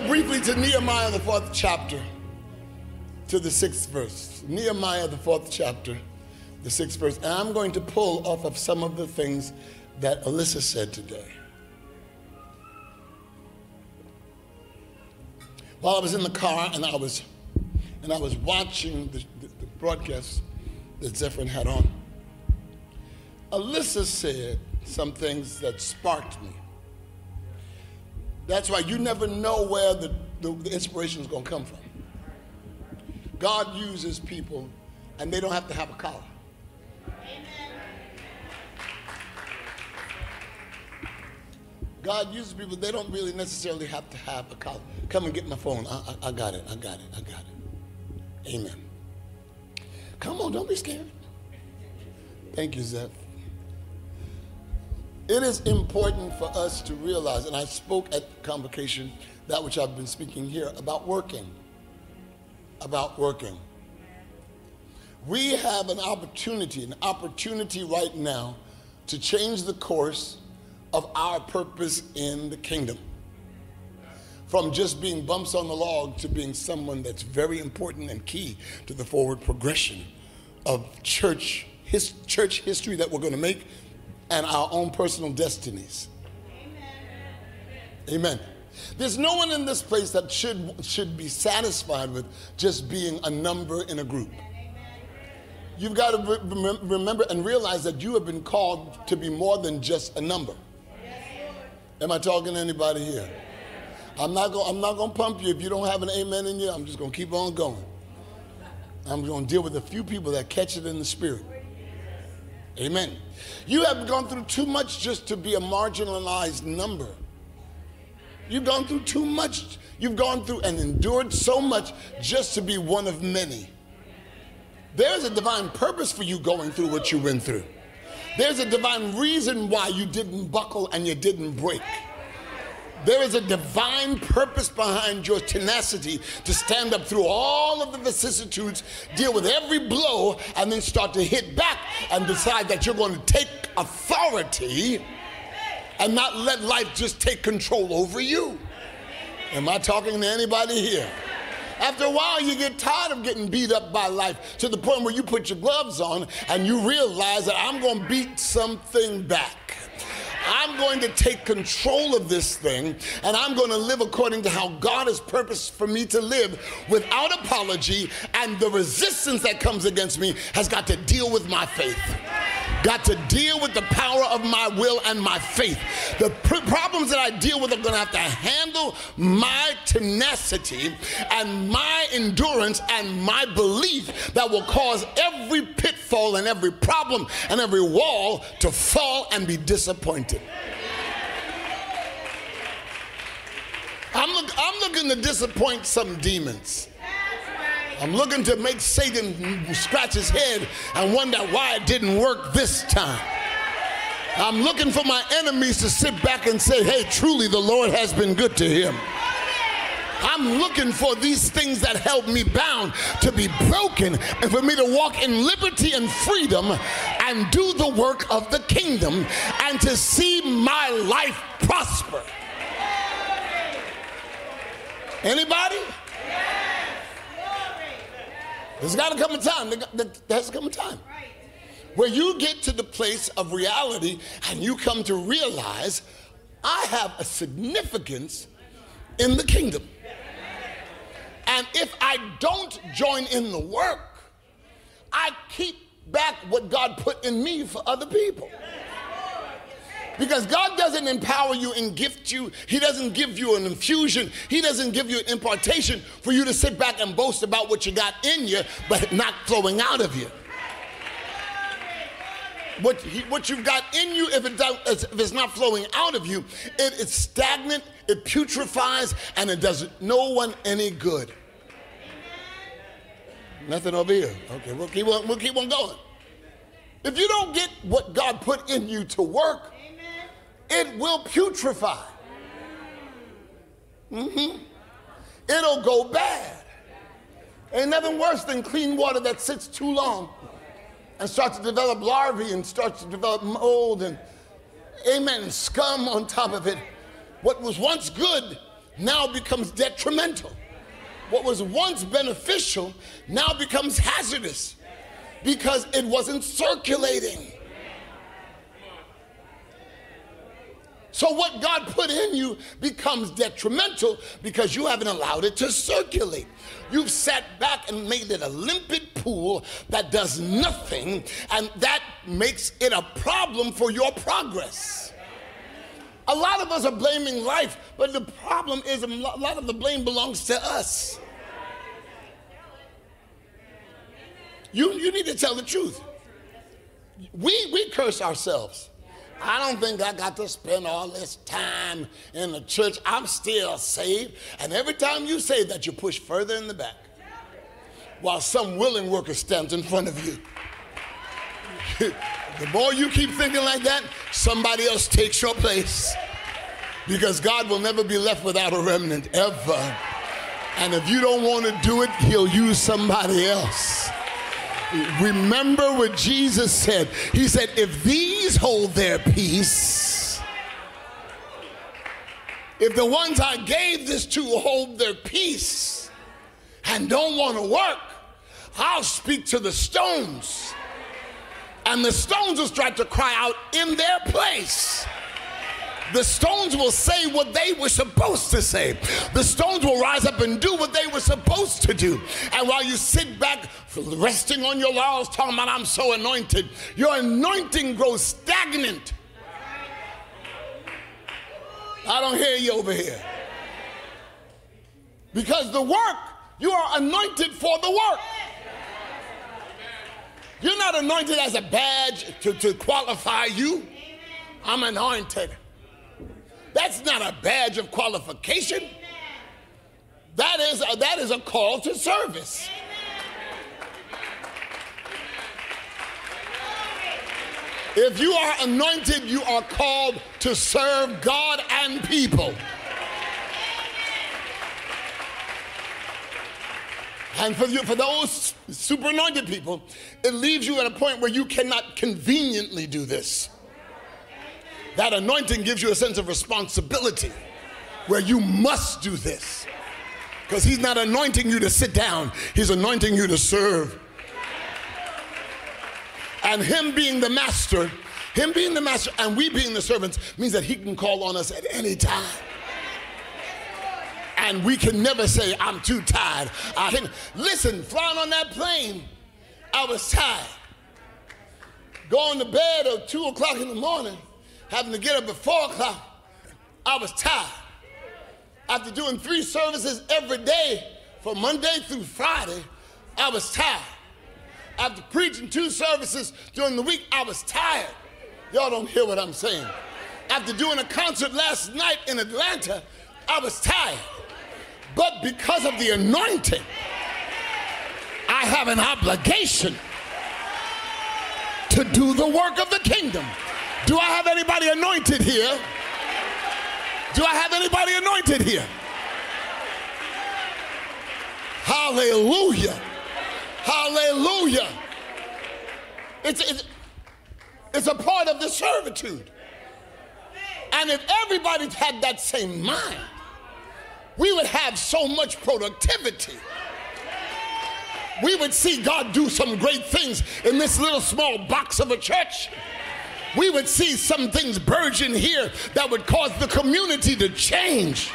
briefly to Nehemiah, the fourth chapter, to the sixth verse. Nehemiah, the fourth chapter, the sixth verse. And I'm going to pull off of some of the things that Alyssa said today. While I was in the car and I was and I was watching the, the, the broadcast that Zephyr had on, Alyssa said some things that sparked me. That's why you never know where the, the, the inspiration is going to come from. God uses people, and they don't have to have a collar. Amen. God uses people, they don't really necessarily have to have a collar. Come and get my phone. I, I, I got it, I got it, I got it. Amen. Come on, don't be scared. Thank you, Zeph. It is important for us to realize, and I spoke at convocation, that which I've been speaking here, about working. About working. We have an opportunity, an opportunity right now to change the course of our purpose in the kingdom. From just being bumps on the log to being someone that's very important and key to the forward progression of church, his, church history that we're going to make and our own personal destinies. Amen. Amen. There's no one in this place that should, should be satisfied with just being a number in a group. You've got to re- remember and realize that you have been called to be more than just a number. Am I talking to anybody here? I'm not going. I'm not going to pump you if you don't have an amen in you. I'm just going to keep on going. I'm going to deal with a few people that catch it in the spirit. Amen. You have gone through too much just to be a marginalized number. You've gone through too much. You've gone through and endured so much just to be one of many. There's a divine purpose for you going through what you went through. There's a divine reason why you didn't buckle and you didn't break. There is a divine purpose behind your tenacity to stand up through all of the vicissitudes, deal with every blow, and then start to hit back and decide that you're going to take authority and not let life just take control over you. Am I talking to anybody here? After a while, you get tired of getting beat up by life to the point where you put your gloves on and you realize that I'm going to beat something back. I'm going to take control of this thing and I'm going to live according to how God has purposed for me to live without apology. And the resistance that comes against me has got to deal with my faith got to deal with the power of my will and my faith. The pr- problems that I deal with are going to have to handle my tenacity and my endurance and my belief that will cause every pitfall and every problem and every wall to fall and be disappointed. I'm, look, I'm looking to disappoint some demons. I'm looking to make Satan scratch his head and wonder why it didn't work this time. I'm looking for my enemies to sit back and say, hey, truly the Lord has been good to him. I'm looking for these things that held me bound to be broken and for me to walk in liberty and freedom and do the work of the kingdom and to see my life prosper. Anybody? There's got to come a time. There has to come a time where you get to the place of reality and you come to realize I have a significance in the kingdom. And if I don't join in the work, I keep back what God put in me for other people. Because God doesn't empower you and gift you. He doesn't give you an infusion. He doesn't give you an impartation for you to sit back and boast about what you got in you, but not flowing out of you. What, he, what you've got in you, if, it if it's not flowing out of you, it is stagnant, it putrefies, and it does no one any good. Nothing over here. Okay, we'll keep on, we'll keep on going. If you don't get what God put in you to work, it will putrefy. Mm-hmm. It'll go bad. Ain't nothing worse than clean water that sits too long and starts to develop larvae and starts to develop mold and amen, scum on top of it. What was once good now becomes detrimental. What was once beneficial now becomes hazardous because it wasn't circulating. So, what God put in you becomes detrimental because you haven't allowed it to circulate. You've sat back and made it a limpid pool that does nothing, and that makes it a problem for your progress. A lot of us are blaming life, but the problem is a lot of the blame belongs to us. You, you need to tell the truth. We, we curse ourselves. I don't think I got to spend all this time in the church. I'm still saved. And every time you say that, you push further in the back while some willing worker stands in front of you. the more you keep thinking like that, somebody else takes your place. Because God will never be left without a remnant, ever. And if you don't want to do it, He'll use somebody else. Remember what Jesus said. He said, if these hold their peace, if the ones I gave this to hold their peace and don't want to work, I'll speak to the stones. And the stones will start to cry out in their place. The stones will say what they were supposed to say. The stones will rise up and do what they were supposed to do. And while you sit back, resting on your laurels, talking about, I'm so anointed, your anointing grows stagnant. I don't hear you over here. Because the work, you are anointed for the work. You're not anointed as a badge to, to qualify you. I'm anointed. That's not a badge of qualification. That is a, that is a call to service. If you are anointed, you are called to serve God and people. And for, you, for those super anointed people, it leaves you at a point where you cannot conveniently do this. That anointing gives you a sense of responsibility where you must do this. Because he's not anointing you to sit down, he's anointing you to serve. And him being the master, him being the master and we being the servants means that he can call on us at any time. And we can never say, I'm too tired. I can listen, flying on that plane, I was tired. Going to bed at two o'clock in the morning, having to get up at four o'clock, I was tired. After doing three services every day from Monday through Friday, I was tired. After preaching two services during the week, I was tired. Y'all don't hear what I'm saying. After doing a concert last night in Atlanta, I was tired. But because of the anointing, I have an obligation to do the work of the kingdom. Do I have anybody anointed here? Do I have anybody anointed here? Hallelujah. Hallelujah. It's, it's, it's a part of the servitude. And if everybody had that same mind, we would have so much productivity. We would see God do some great things in this little small box of a church we would see some things burgeon here that would cause the community to change.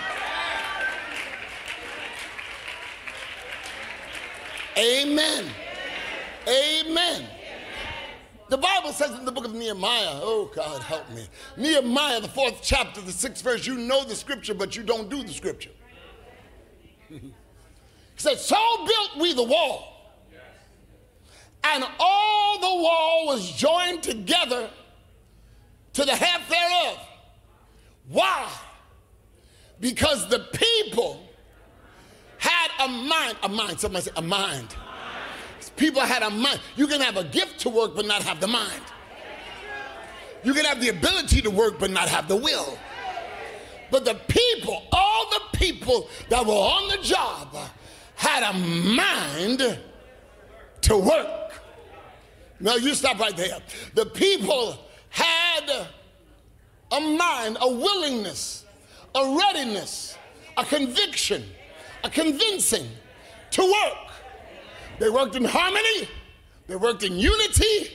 Amen. Amen. The Bible says in the book of Nehemiah, oh God, help me. Nehemiah, the fourth chapter, the sixth verse, you know the scripture, but you don't do the scripture. he said, So built we the wall, and all the wall was joined together to the half thereof. Why? Because the people had a mind, a mind, somebody say a mind. People had a mind. You can have a gift to work but not have the mind. You can have the ability to work but not have the will. But the people, all the people that were on the job had a mind to work. Now you stop right there. The people had a mind, a willingness, a readiness, a conviction, a convincing to work. They worked in harmony, they worked in unity,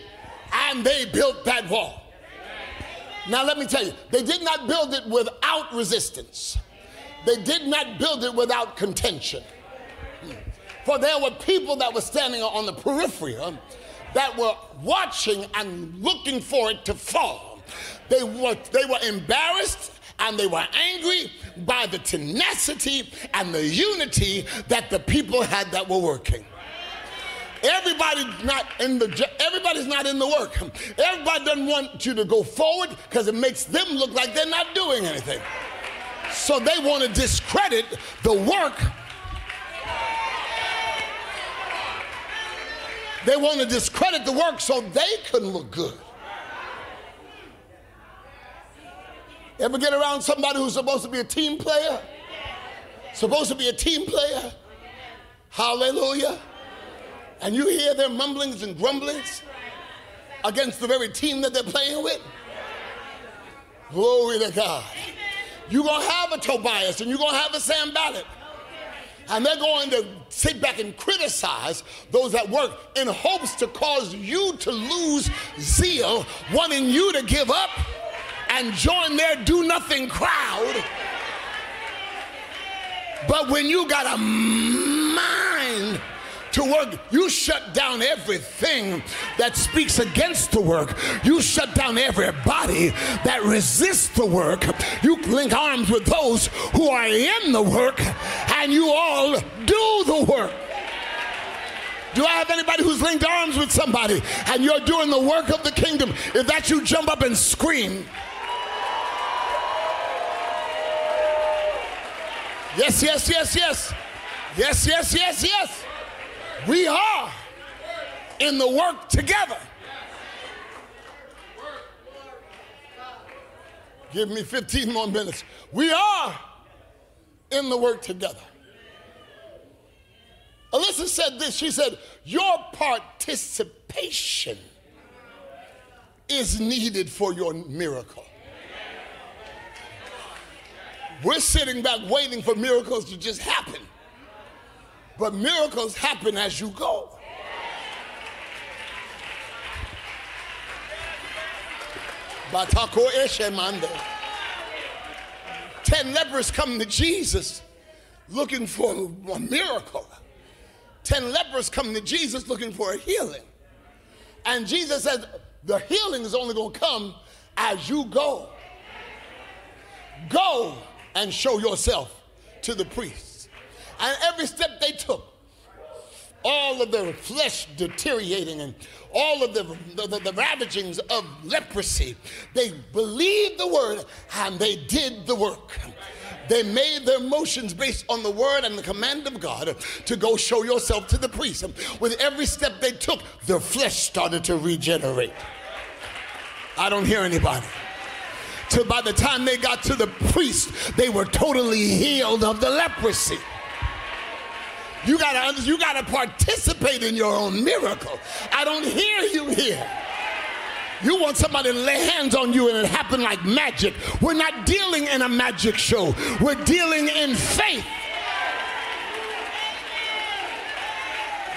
and they built that wall. Now, let me tell you, they did not build it without resistance, they did not build it without contention. Hmm. For there were people that were standing on the periphery that were watching and looking for it to fall. They were, they were embarrassed and they were angry by the tenacity and the unity that the people had that were working. Everybody's not in the everybody's not in the work. Everybody doesn't want you to go forward because it makes them look like they're not doing anything. So they want to discredit the work. They want to discredit the work so they can look good. Ever get around somebody who's supposed to be a team player? Supposed to be a team player? Hallelujah. And you hear their mumblings and grumblings against the very team that they're playing with? Glory to God. You're going to have a Tobias and you're going to have a Sanballat. And they're going to sit back and criticize those that work in hopes to cause you to lose zeal, wanting you to give up and join their do nothing crowd. But when you got a mind to work, you shut down everything that speaks against the work. You shut down everybody that resists the work. You link arms with those who are in the work, and you all do the work. Do I have anybody who's linked arms with somebody and you're doing the work of the kingdom? If that you jump up and scream. Yes, yes, yes, yes. Yes, yes, yes, yes. We are in the work together. Give me 15 more minutes. We are in the work together. Alyssa said this. She said, Your participation is needed for your miracle. We're sitting back waiting for miracles to just happen. But miracles happen as you go. Batako Eshemande. Ten lepers come to Jesus looking for a miracle. Ten lepers come to Jesus looking for a healing. And Jesus says, the healing is only going to come as you go. Go and show yourself to the priests. And every step they took, all of the flesh deteriorating and all of the, the, the, ravagings of leprosy, they believed the word and they did the work. They made their motions based on the word and the command of God to go show yourself to the priest. With every step they took, their flesh started to regenerate. I don't hear anybody till by the time they got to the priest, they were totally healed of the leprosy. You gotta, you gotta participate in your own miracle. I don't hear you here. You want somebody to lay hands on you and it happen like magic. We're not dealing in a magic show. We're dealing in faith.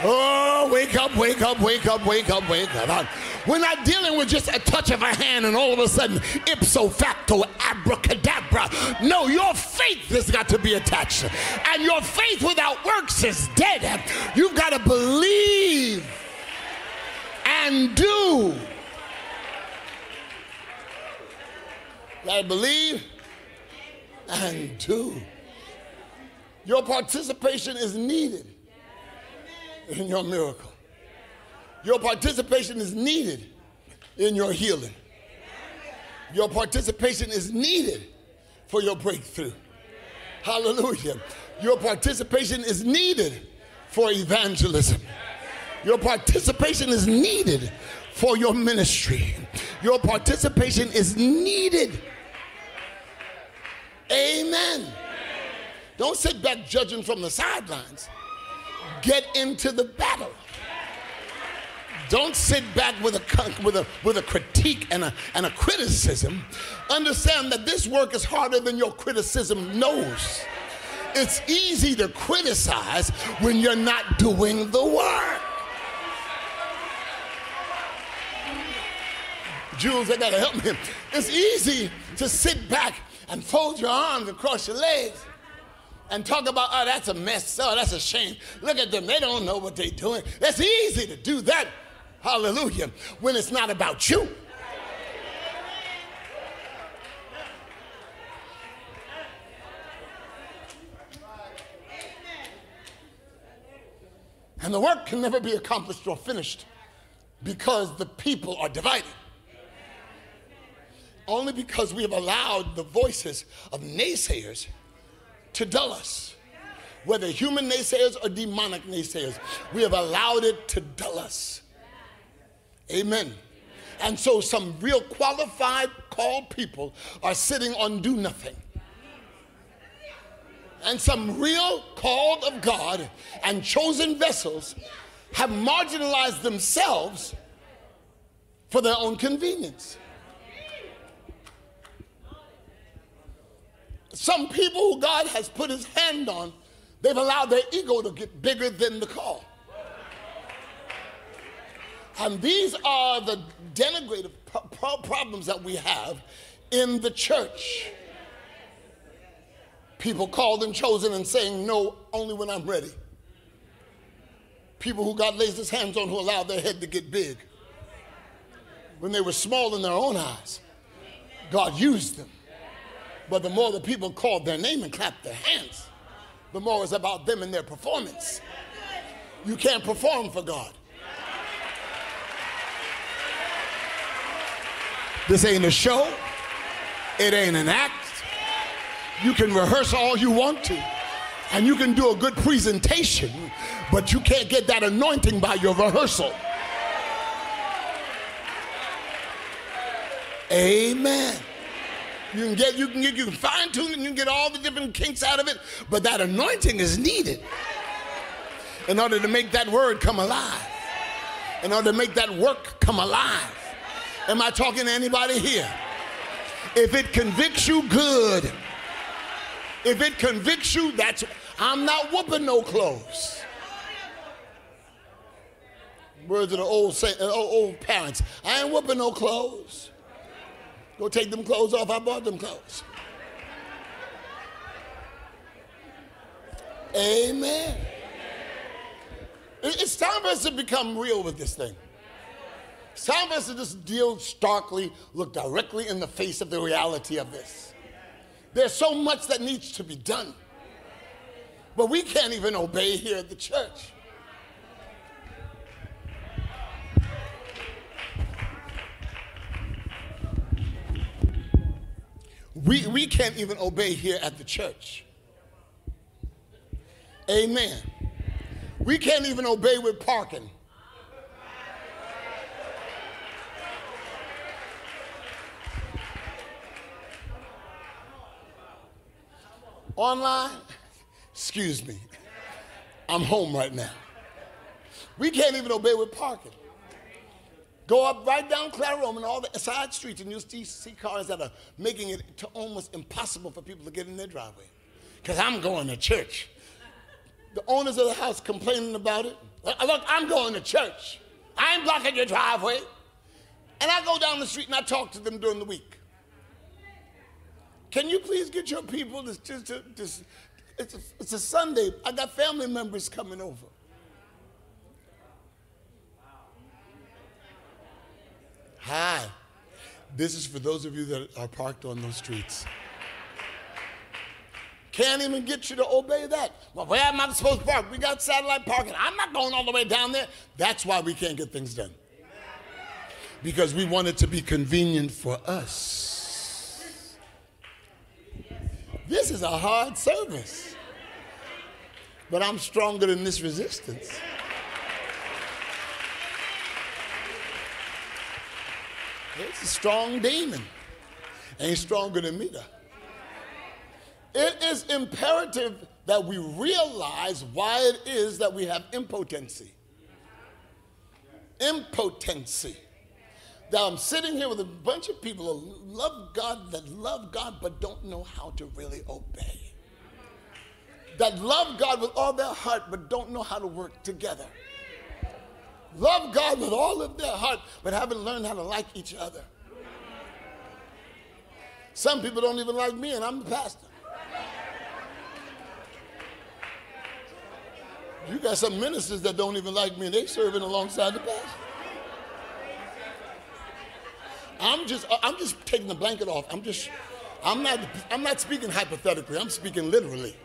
Oh, wake up, wake up, wake up, wake up, wake up. We're not dealing with just a touch of a hand and all of a sudden, ipso facto, abracadabra. No, your faith has got to be attached. And your faith without works is dead. You've got to believe and do. Got to believe and do. Your participation is needed in your miracle. Your participation is needed in your healing. Your participation is needed for your breakthrough. Hallelujah. Your participation is needed for evangelism. Your participation is needed for your ministry. Your participation is needed. Amen. Don't sit back judging from the sidelines. Get into the battle. Don't sit back with a, with a, with a critique and a, and a criticism. Understand that this work is harder than your criticism knows. It's easy to criticize when you're not doing the work. Jules, I gotta help me. It's easy to sit back and fold your arms across your legs and talk about, oh, that's a mess. Oh, that's a shame. Look at them. They don't know what they're doing. It's easy to do that. Hallelujah. When it's not about you. And the work can never be accomplished or finished because the people are divided. Only because we have allowed the voices of naysayers to dull us. Whether human naysayers or demonic naysayers, we have allowed it to dull us. Amen. And so some real qualified, called people are sitting on do nothing. And some real called of God and chosen vessels have marginalized themselves for their own convenience. Some people who God has put his hand on, they've allowed their ego to get bigger than the call. And these are the denigrative pro- problems that we have in the church. People called and chosen and saying no only when I'm ready. People who God lays his hands on who allowed their head to get big. When they were small in their own eyes, God used them. But the more the people called their name and clapped their hands, the more it's about them and their performance. You can't perform for God. This ain't a show. It ain't an act. You can rehearse all you want to, and you can do a good presentation, but you can't get that anointing by your rehearsal. Amen. You can get, you can get, you can fine tune it, and you can get all the different kinks out of it, but that anointing is needed in order to make that word come alive, in order to make that work come alive. Am I talking to anybody here? If it convicts you, good. If it convicts you, that's I'm not whooping no clothes. Words of the old, say, uh, old, parents. I ain't whooping no clothes. Go take them clothes off. I bought them clothes. Amen. It's time for us to become real with this thing. To just deal starkly, look directly in the face of the reality of this. There's so much that needs to be done. But we can't even obey here at the church. We, we can't even obey here at the church. Amen. We can't even obey with parking. Online, excuse me, I'm home right now. We can't even obey with parking. Go up right down Clara and all the side streets, and you'll see, see cars that are making it to almost impossible for people to get in their driveway. Because I'm going to church. The owners of the house complaining about it. Uh, look, I'm going to church. I ain't blocking your driveway. And I go down the street and I talk to them during the week. Can you please get your people? This, just, just, it's, a, it's a Sunday. I got family members coming over. Hi. This is for those of you that are parked on those streets. Can't even get you to obey that. Well, where am I supposed to park? We got satellite parking. I'm not going all the way down there. That's why we can't get things done. Because we want it to be convenient for us. This is a hard service. But I'm stronger than this resistance. It's a strong demon. Ain't stronger than me though. It is imperative that we realize why it is that we have impotency. Impotency. That I'm sitting here with a bunch of people who love God, that love God, but don't know how to really obey. that love God with all their heart but don't know how to work together. Love God with all of their heart but haven't learned how to like each other. Some people don't even like me, and I'm the pastor. You got some ministers that don't even like me, and they serving alongside the pastor. I'm just, uh, I'm just taking the blanket off. I'm just, I'm not, I'm not speaking hypothetically. I'm speaking literally.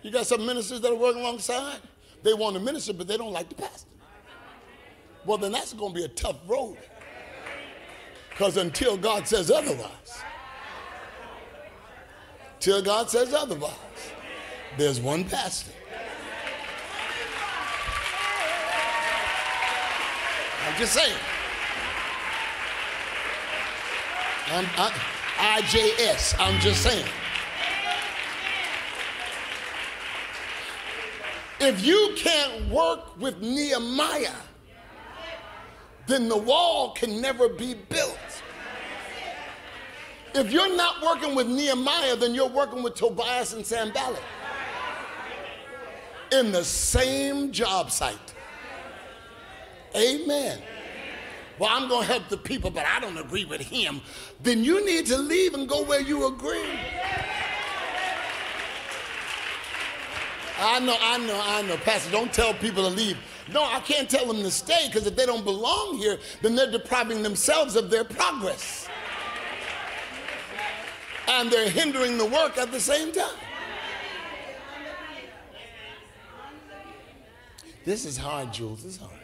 You got some ministers that are working alongside. They want to minister, but they don't like the pastor. Well, then that's going to be a tough road. Because until God says otherwise, till God says otherwise, there's one pastor. I'm just saying. I'm, I, IJS, I'm just saying. If you can't work with Nehemiah, then the wall can never be built. If you're not working with Nehemiah, then you're working with Tobias and Sanballat in the same job site. Amen. Well, I'm going to help the people, but I don't agree with him. Then you need to leave and go where you agree. I know, I know, I know. Pastor, don't tell people to leave. No, I can't tell them to stay because if they don't belong here, then they're depriving themselves of their progress. And they're hindering the work at the same time. This is hard, Jules. This is hard.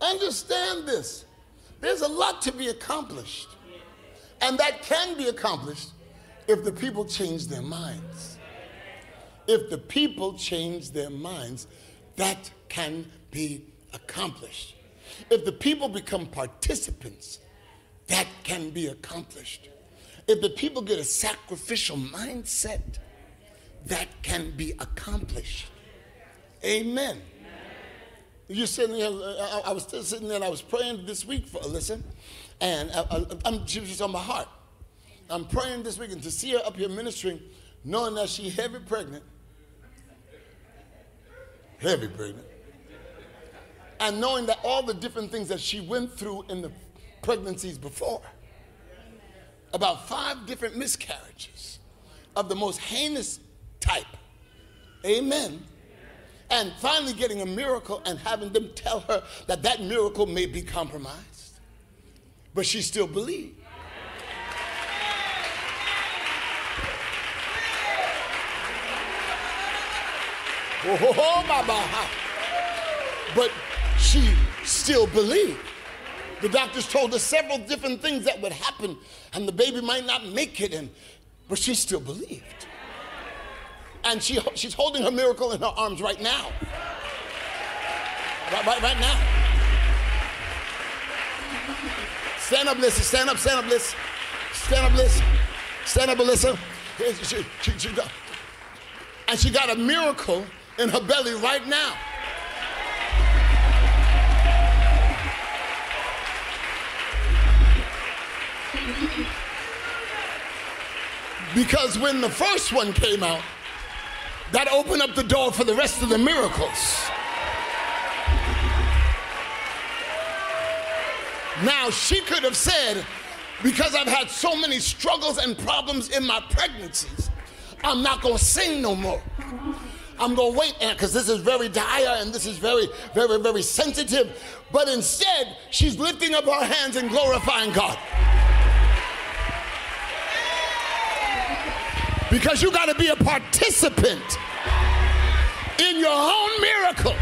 Understand this. There's a lot to be accomplished. And that can be accomplished if the people change their minds. If the people change their minds, that can be accomplished. If the people become participants, that can be accomplished. If the people get a sacrificial mindset, that can be accomplished. Amen. You're sitting here, uh, I, I was still sitting there and I was praying this week for Alyssa, and uh, uh, I, am just on my heart. I'm praying this week and to see her up here ministering, knowing that she's heavy pregnant, heavy pregnant, and knowing that all the different things that she went through in the pregnancies before, about five different miscarriages of the most heinous type. Amen and finally getting a miracle and having them tell her that that miracle may be compromised. But she still believed. Oh, but she still believed. The doctors told her several different things that would happen, and the baby might not make it, and, but she still believed and she, she's holding her miracle in her arms right now. Right, right, right now. Stand up, Alyssa. Stand up, stand up, Alyssa. Stand up, Alyssa. Stand up, Alyssa. She, she, she, and she got a miracle in her belly right now. Because when the first one came out, that opened up the door for the rest of the miracles. Now, she could have said, because I've had so many struggles and problems in my pregnancies, I'm not going to sing no more. I'm going to wait because this is very dire and this is very, very, very sensitive. But instead, she's lifting up her hands and glorifying God. Because you got to be a participant in your own miracle.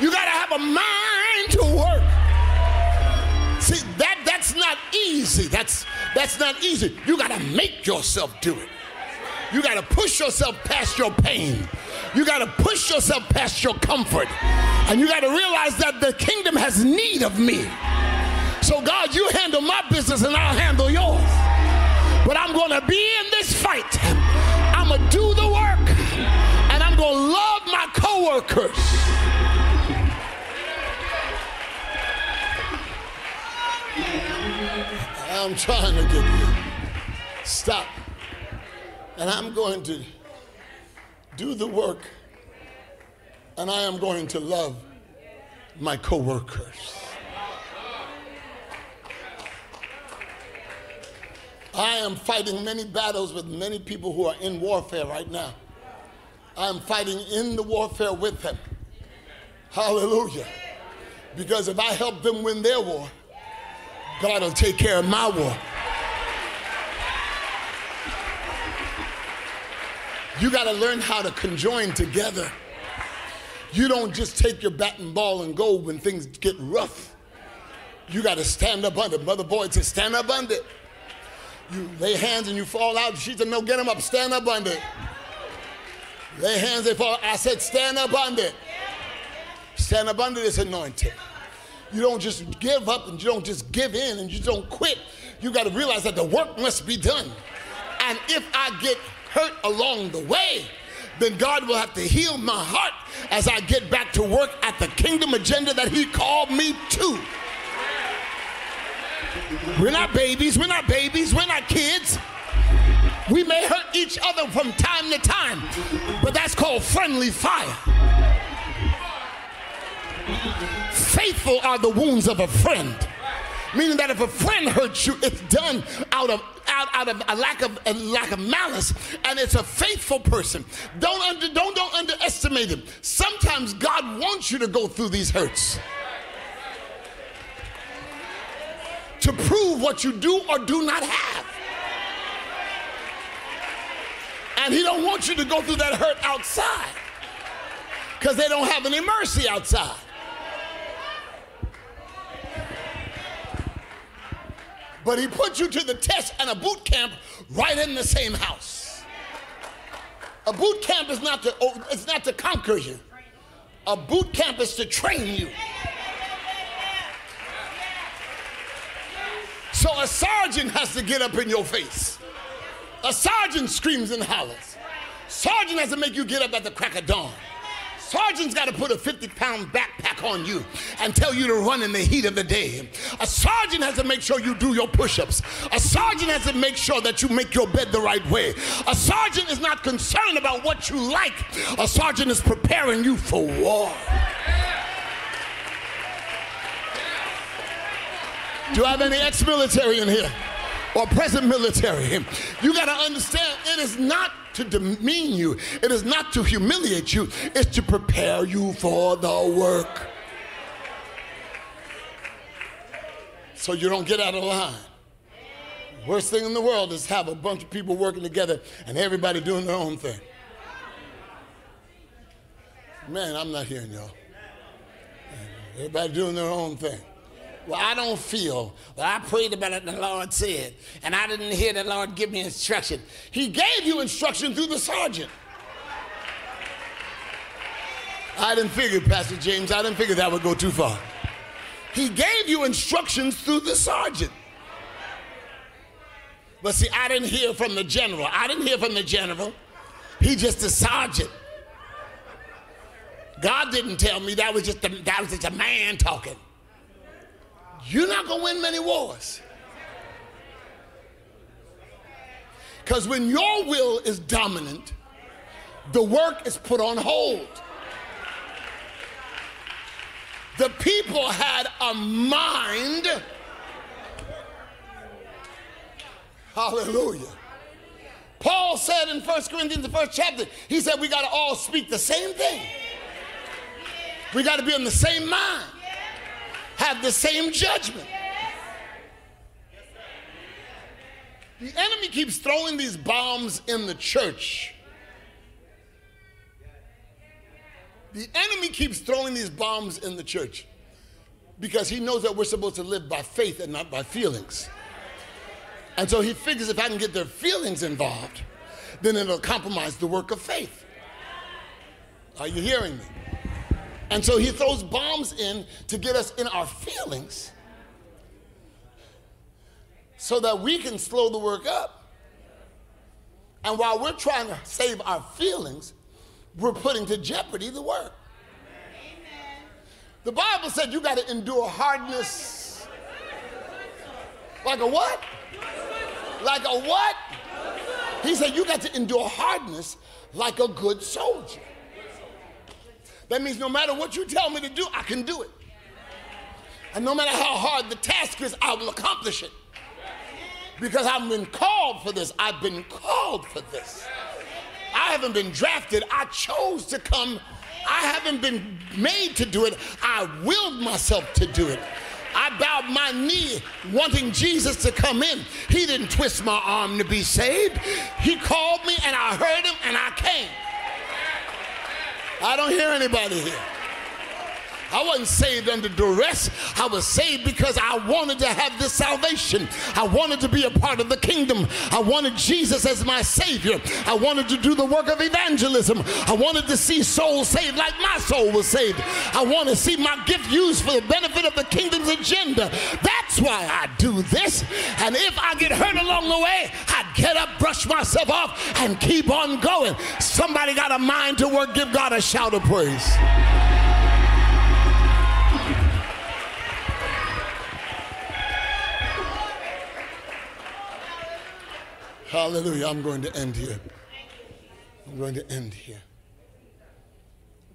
You got to have a mind to work. See, that, that's not easy. That's, that's not easy. You got to make yourself do it. You got to push yourself past your pain. You got to push yourself past your comfort. And you got to realize that the kingdom has need of me. So, God, you handle my business and I'll handle yours. But I'm going to be in this fight. I'm going to do the work. And I'm going to love my coworkers. I'm trying to get you. Stop. And I'm going to do the work. And I am going to love my coworkers. I am fighting many battles with many people who are in warfare right now. I am fighting in the warfare with them. Hallelujah. Because if I help them win their war, God will take care of my war. You got to learn how to conjoin together. You don't just take your bat and ball and go when things get rough. You got to stand up under. Mother Boyd said, stand up under. You lay hands and you fall out. She said, no, get them up, stand up under. Lay hands, they fall. I said, stand up under. Stand up under this anointing. You don't just give up and you don't just give in and you don't quit. You got to realize that the work must be done. And if I get hurt along the way, then God will have to heal my heart as I get back to work at the kingdom agenda that He called me to. We're not babies, we're not babies, we're not kids. We may hurt each other from time to time, but that's called friendly fire. Faithful are the wounds of a friend. Meaning that if a friend hurts you, it's done out of out, out of a lack of a lack of malice, and it's a faithful person. Don't under, don't don't underestimate him. Sometimes God wants you to go through these hurts. To prove what you do or do not have. And he don't want you to go through that hurt outside. Because they don't have any mercy outside. But he put you to the test and a boot camp right in the same house. A boot camp is not to, it's not to conquer you. A boot camp is to train you. So a sergeant has to get up in your face. A sergeant screams and hollers. Sergeant has to make you get up at the crack of dawn. Sergeant's got to put a 50 pound backpack on you and tell you to run in the heat of the day. A sergeant has to make sure you do your push ups. A sergeant has to make sure that you make your bed the right way. A sergeant is not concerned about what you like, a sergeant is preparing you for war. Do I have any ex military in here? Or present military? You got to understand it is not to demean you, it is not to humiliate you, it's to prepare you for the work. So you don't get out of line. Worst thing in the world is have a bunch of people working together and everybody doing their own thing. Man, I'm not hearing y'all. Everybody doing their own thing. Well, I don't feel. Well, I prayed about it the Lord said, and I didn't hear the Lord give me instruction. He gave you instruction through the sergeant. I didn't figure, Pastor James, I didn't figure that would go too far. He gave you instructions through the sergeant. But see, I didn't hear from the general. I didn't hear from the general. He just a sergeant. God didn't tell me that was just a, that was just a man talking you're not going to win many wars. Because when your will is dominant, the work is put on hold. The people had a mind. Hallelujah. Paul said in 1 Corinthians, the first chapter, he said we got to all speak the same thing. We got to be in the same mind have the same judgment. The enemy keeps throwing these bombs in the church. The enemy keeps throwing these bombs in the church because he knows that we're supposed to live by faith and not by feelings. And so he figures if I can get their feelings involved, then it'll compromise the work of faith. Are you hearing me? And so he throws bombs in to get us in our feelings so that we can slow the work up. And while we're trying to save our feelings, we're putting to jeopardy the work. The Bible said you got to endure hardness. Like a what? Like a what? He said, You got to endure hardness like a good soldier. That means no matter what you tell me to do, I can do it. And no matter how hard the task is, I will accomplish it. Because I've been called for this. I've been called for this. I haven't been drafted. I chose to come. I haven't been made to do it. I willed myself to do it. I bowed my knee wanting Jesus to come in. He didn't twist my arm to be saved. He called me and I heard him and I came. I don't hear anybody here. I wasn't saved under duress. I was saved because I wanted to have this salvation. I wanted to be a part of the kingdom. I wanted Jesus as my Savior. I wanted to do the work of evangelism. I wanted to see souls saved like my soul was saved. I want to see my gift used for the benefit of the kingdom's agenda. That's why I do this. And if I get hurt along the way, I get up, brush myself off, and keep on going. Somebody got a mind to work, give God a shout of praise. Hallelujah. I'm going to end here. I'm going to end here.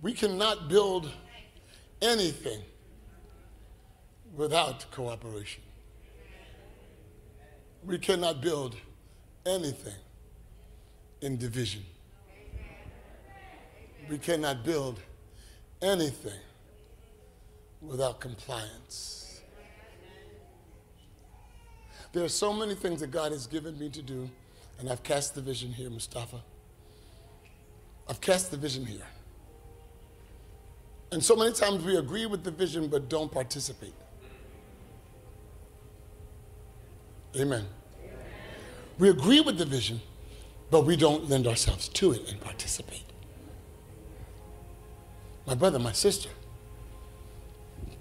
We cannot build anything without cooperation. We cannot build anything in division. We cannot build anything without compliance. There are so many things that God has given me to do and I've cast the vision here, Mustafa. I've cast the vision here. And so many times we agree with the vision but don't participate. Amen. Amen. We agree with the vision, but we don't lend ourselves to it and participate. My brother, my sister,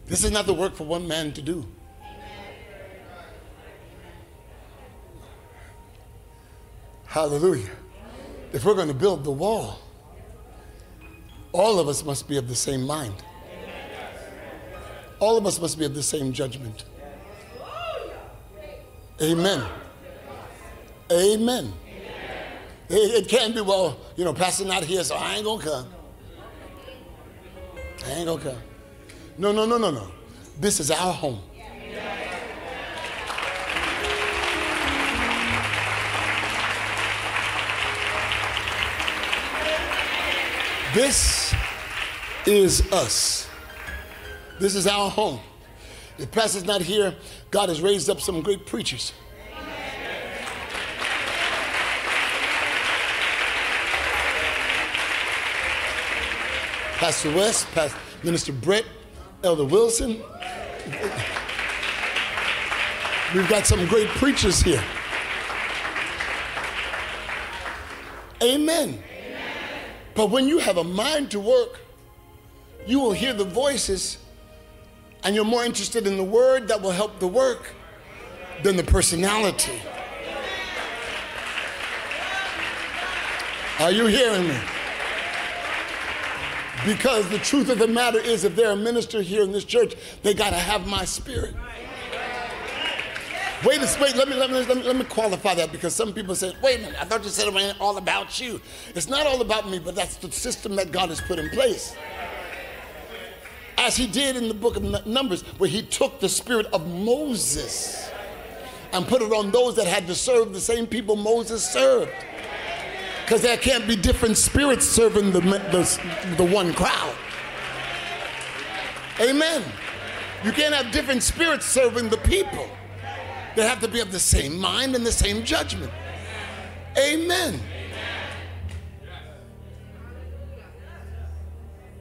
this is not the work for one man to do. Hallelujah. If we're going to build the wall, all of us must be of the same mind. All of us must be of the same judgment. Amen. Amen. It, it can't be, well, you know, Pastor not here, so I ain't going to come. I ain't going to come. No, no, no, no, no. This is our home. This is us. This is our home. If Pastor's not here, God has raised up some great preachers. Pastor West, Pastor, Minister Brett, Elder Wilson. We've got some great preachers here. Amen. But when you have a mind to work, you will hear the voices and you're more interested in the word that will help the work than the personality. Are you hearing me? Because the truth of the matter is, if they're a minister here in this church, they got to have my spirit. Wait a wait, let me, let, me, let, me, let me qualify that because some people say, wait a minute, I thought you said it was all about you. It's not all about me, but that's the system that God has put in place. As he did in the book of Numbers, where he took the spirit of Moses and put it on those that had to serve the same people Moses served. Because there can't be different spirits serving the, the, the one crowd. Amen. You can't have different spirits serving the people. They have to be of the same mind and the same judgment. Amen.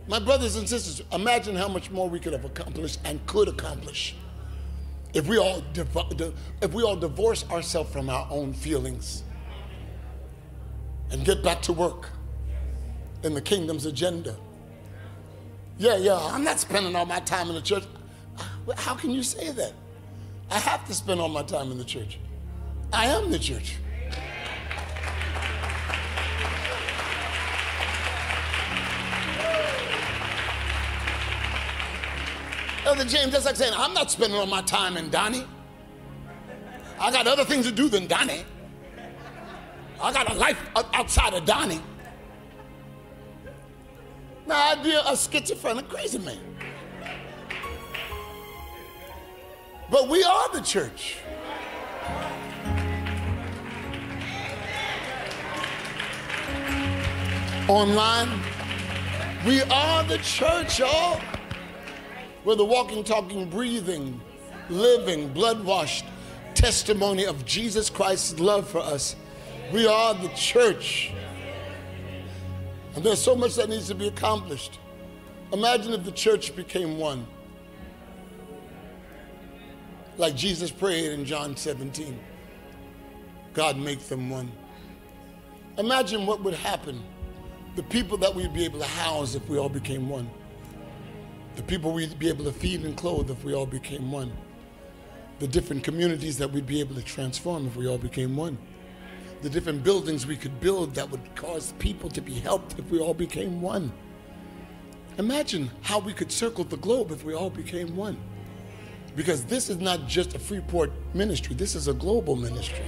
My brothers and sisters, imagine how much more we could have accomplished and could accomplish if we all if we all divorce ourselves from our own feelings and get back to work in the kingdom's agenda. Yeah, yeah, I'm not spending all my time in the church. How can you say that? I have to spend all my time in the church. I am the church. Elder James, that's like saying, I'm not spending all my time in Donnie. I got other things to do than Donnie. I got a life outside of Donnie. Now I'd be a schizophrenic crazy man. But we are the church. Online, we are the church, y'all. We're the walking, talking, breathing, living, blood washed testimony of Jesus Christ's love for us. We are the church. And there's so much that needs to be accomplished. Imagine if the church became one. Like Jesus prayed in John 17 God, make them one. Imagine what would happen. The people that we'd be able to house if we all became one. The people we'd be able to feed and clothe if we all became one. The different communities that we'd be able to transform if we all became one. The different buildings we could build that would cause people to be helped if we all became one. Imagine how we could circle the globe if we all became one. Because this is not just a Freeport ministry, this is a global ministry.